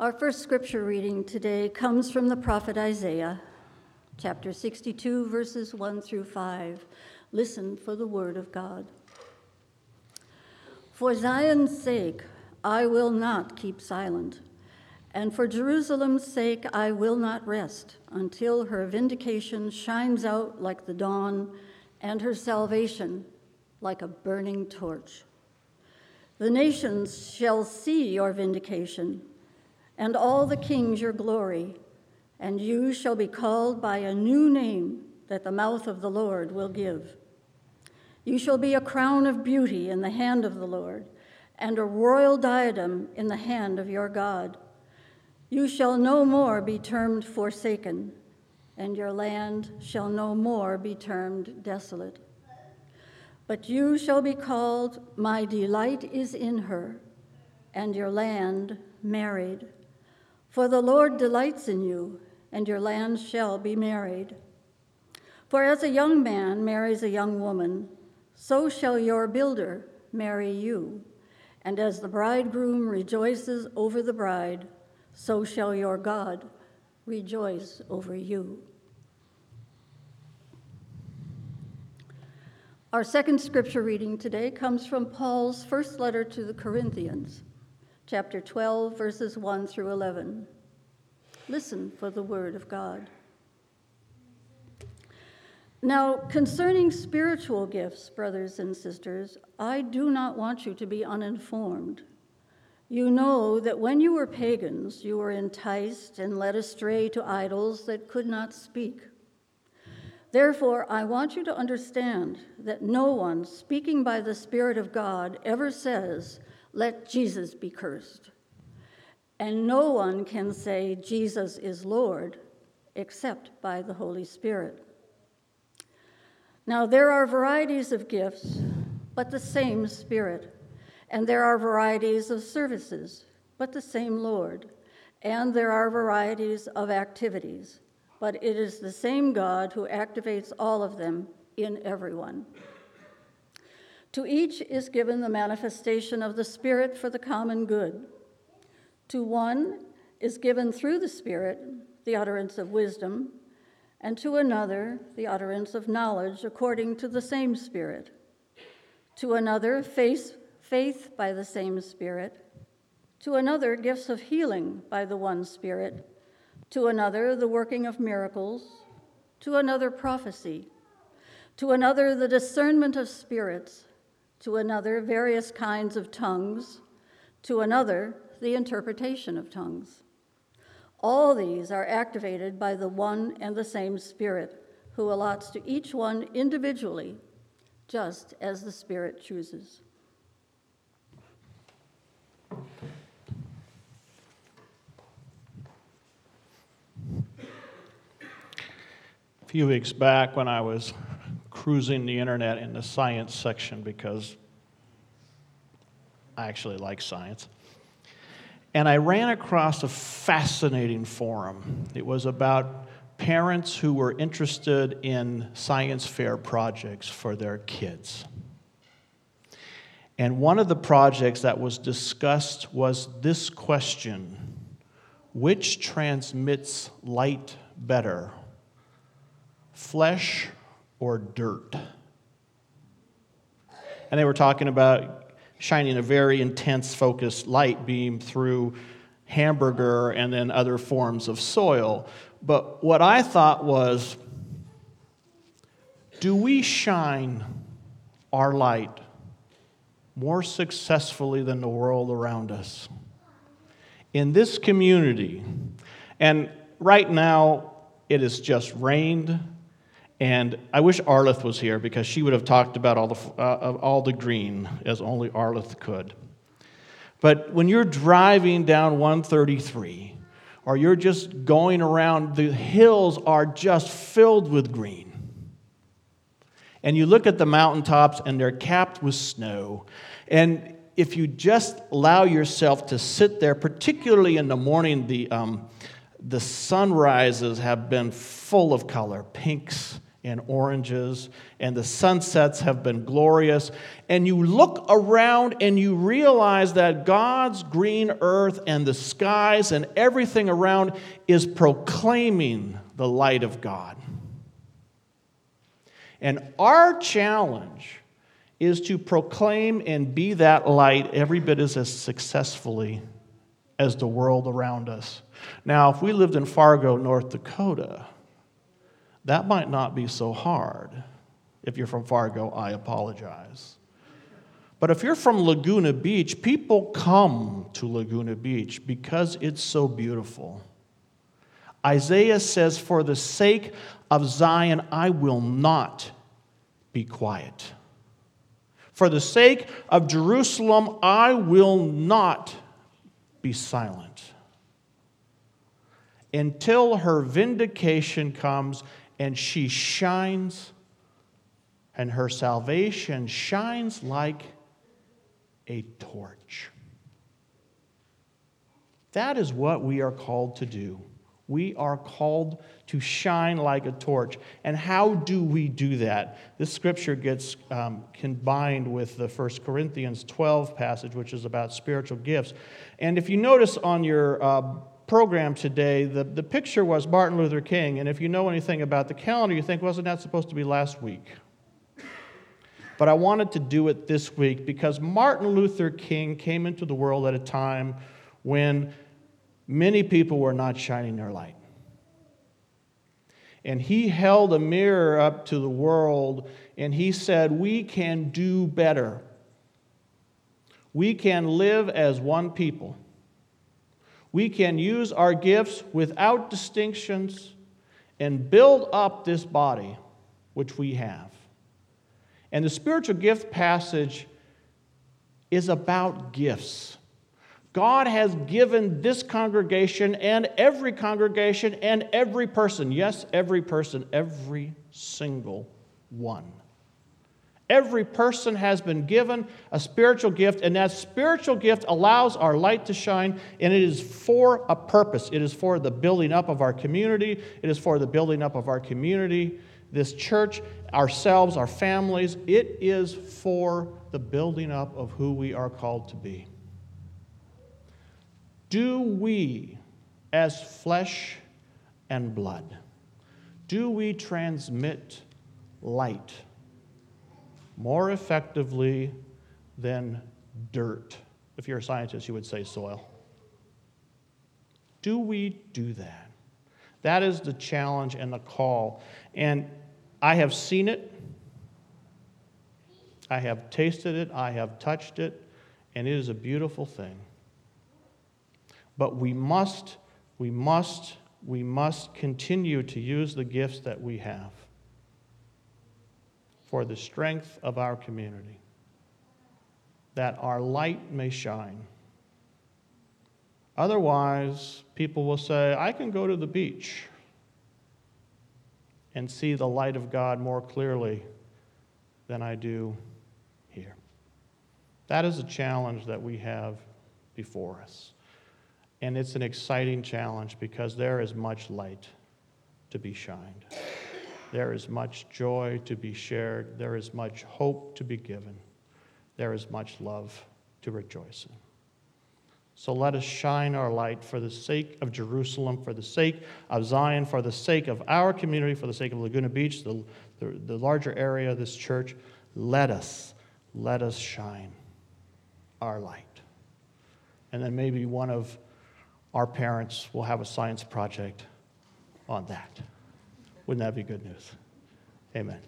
Our first scripture reading today comes from the prophet Isaiah, chapter 62, verses 1 through 5. Listen for the word of God. For Zion's sake, I will not keep silent, and for Jerusalem's sake, I will not rest until her vindication shines out like the dawn and her salvation like a burning torch. The nations shall see your vindication, and all the kings your glory, and you shall be called by a new name that the mouth of the Lord will give. You shall be a crown of beauty in the hand of the Lord, and a royal diadem in the hand of your God. You shall no more be termed forsaken, and your land shall no more be termed desolate. But you shall be called, My delight is in her, and your land married. For the Lord delights in you, and your land shall be married. For as a young man marries a young woman, so shall your builder marry you. And as the bridegroom rejoices over the bride, so shall your God rejoice over you. Our second scripture reading today comes from Paul's first letter to the Corinthians, chapter 12, verses 1 through 11. Listen for the word of God. Now, concerning spiritual gifts, brothers and sisters, I do not want you to be uninformed. You know that when you were pagans, you were enticed and led astray to idols that could not speak. Therefore, I want you to understand that no one speaking by the Spirit of God ever says, Let Jesus be cursed. And no one can say, Jesus is Lord, except by the Holy Spirit. Now, there are varieties of gifts, but the same Spirit. And there are varieties of services, but the same Lord. And there are varieties of activities but it is the same God who activates all of them in everyone. To each is given the manifestation of the Spirit for the common good. To one is given through the Spirit the utterance of wisdom, and to another the utterance of knowledge according to the same Spirit. To another, faith, faith by the same Spirit. To another, gifts of healing by the one Spirit to another, the working of miracles, to another, prophecy, to another, the discernment of spirits, to another, various kinds of tongues, to another, the interpretation of tongues. All these are activated by the one and the same Spirit, who allots to each one individually, just as the Spirit chooses. Few weeks back when I was cruising the internet in the science section because I actually like science. And I ran across a fascinating forum. It was about parents who were interested in science fair projects for their kids. And one of the projects that was discussed was this question Which transmits light better, flesh or dirt? And they were talking about shining a very intense focused light beam through hamburger and then other forms of soil. But what I thought was do we shine our light more successfully than the world around us? In this community, and right now it has just rained and I wish Arlith was here because she would have talked about all the, uh, all the green as only Arlith could. But when you're driving down 133 or you're just going around, the hills are just filled with green. And you look at the mountaintops and they're capped with snow. And if you just allow yourself to sit there, particularly in the morning, the, um, the sunrises have been full of color pinks and oranges, and the sunsets have been glorious. And you look around and you realize that God's green earth and the skies and everything around is proclaiming the light of God. And our challenge is to proclaim and be that light every bit as, successfully as the world around us. Now, if we lived in Fargo, North Dakota, that might not be so hard. If you're from Fargo, I apologize. But if you're from Laguna Beach, people come to Laguna Beach because it's so beautiful. Isaiah says, For the sake of Zion, I will not be quiet. For the sake of Jerusalem, I will not be silent until her vindication comes and she shines, and her salvation shines like a torch. That is what we are called to do. We are called to shine like a torch. And how do we do that? This scripture gets um, combined with the 1 Corinthians 12 passage, which is about spiritual gifts. And if you notice on your uh, program today, the, the picture was Martin Luther King. And if you know anything about the calendar, you think, wasn't that supposed to be last week? But I wanted to do it this week because Martin Luther King came into the world at a time when many people were not shining their light. And he held a mirror up to the world and he said, We can do better. We can live as one people. We can use our gifts without distinctions and build up this body which we have. And the spiritual gift passage is about gifts. God has given this congregation and every congregation and every person, yes, every person, every single one Every person has been given a spiritual gift, and that spiritual gift allows our light to shine, and it is for a purpose. It is for the building up of our community, it is for the building up of our community, this church, ourselves, our families. It is for the building up of who we are called to be. Do we, as flesh and blood, do we transmit light? More effectively than dirt. If you're a scientist, you would say soil. Do we do that? That is the challenge and the call. And I have seen it, I have tasted it, I have touched it, and it is a beautiful thing. But we must, we must, we must continue to use the gifts that we have for the strength of our community, that our light may shine. Otherwise, people will say, I can go to the beach and see the light of God more clearly than I do here. That is a challenge that we have before us. And it's an exciting challenge because there is much light to be shined. There is much joy to be shared. There is much hope to be given. There is much love to rejoice in. So let us shine our light for the sake of Jerusalem, for the sake of Zion, for the sake of our community, for the sake of Laguna Beach, the, the, the larger area of this church. Let us, let us shine our light. And then maybe one of our parents will have a science project on that. Wouldn't that be good news? Amen.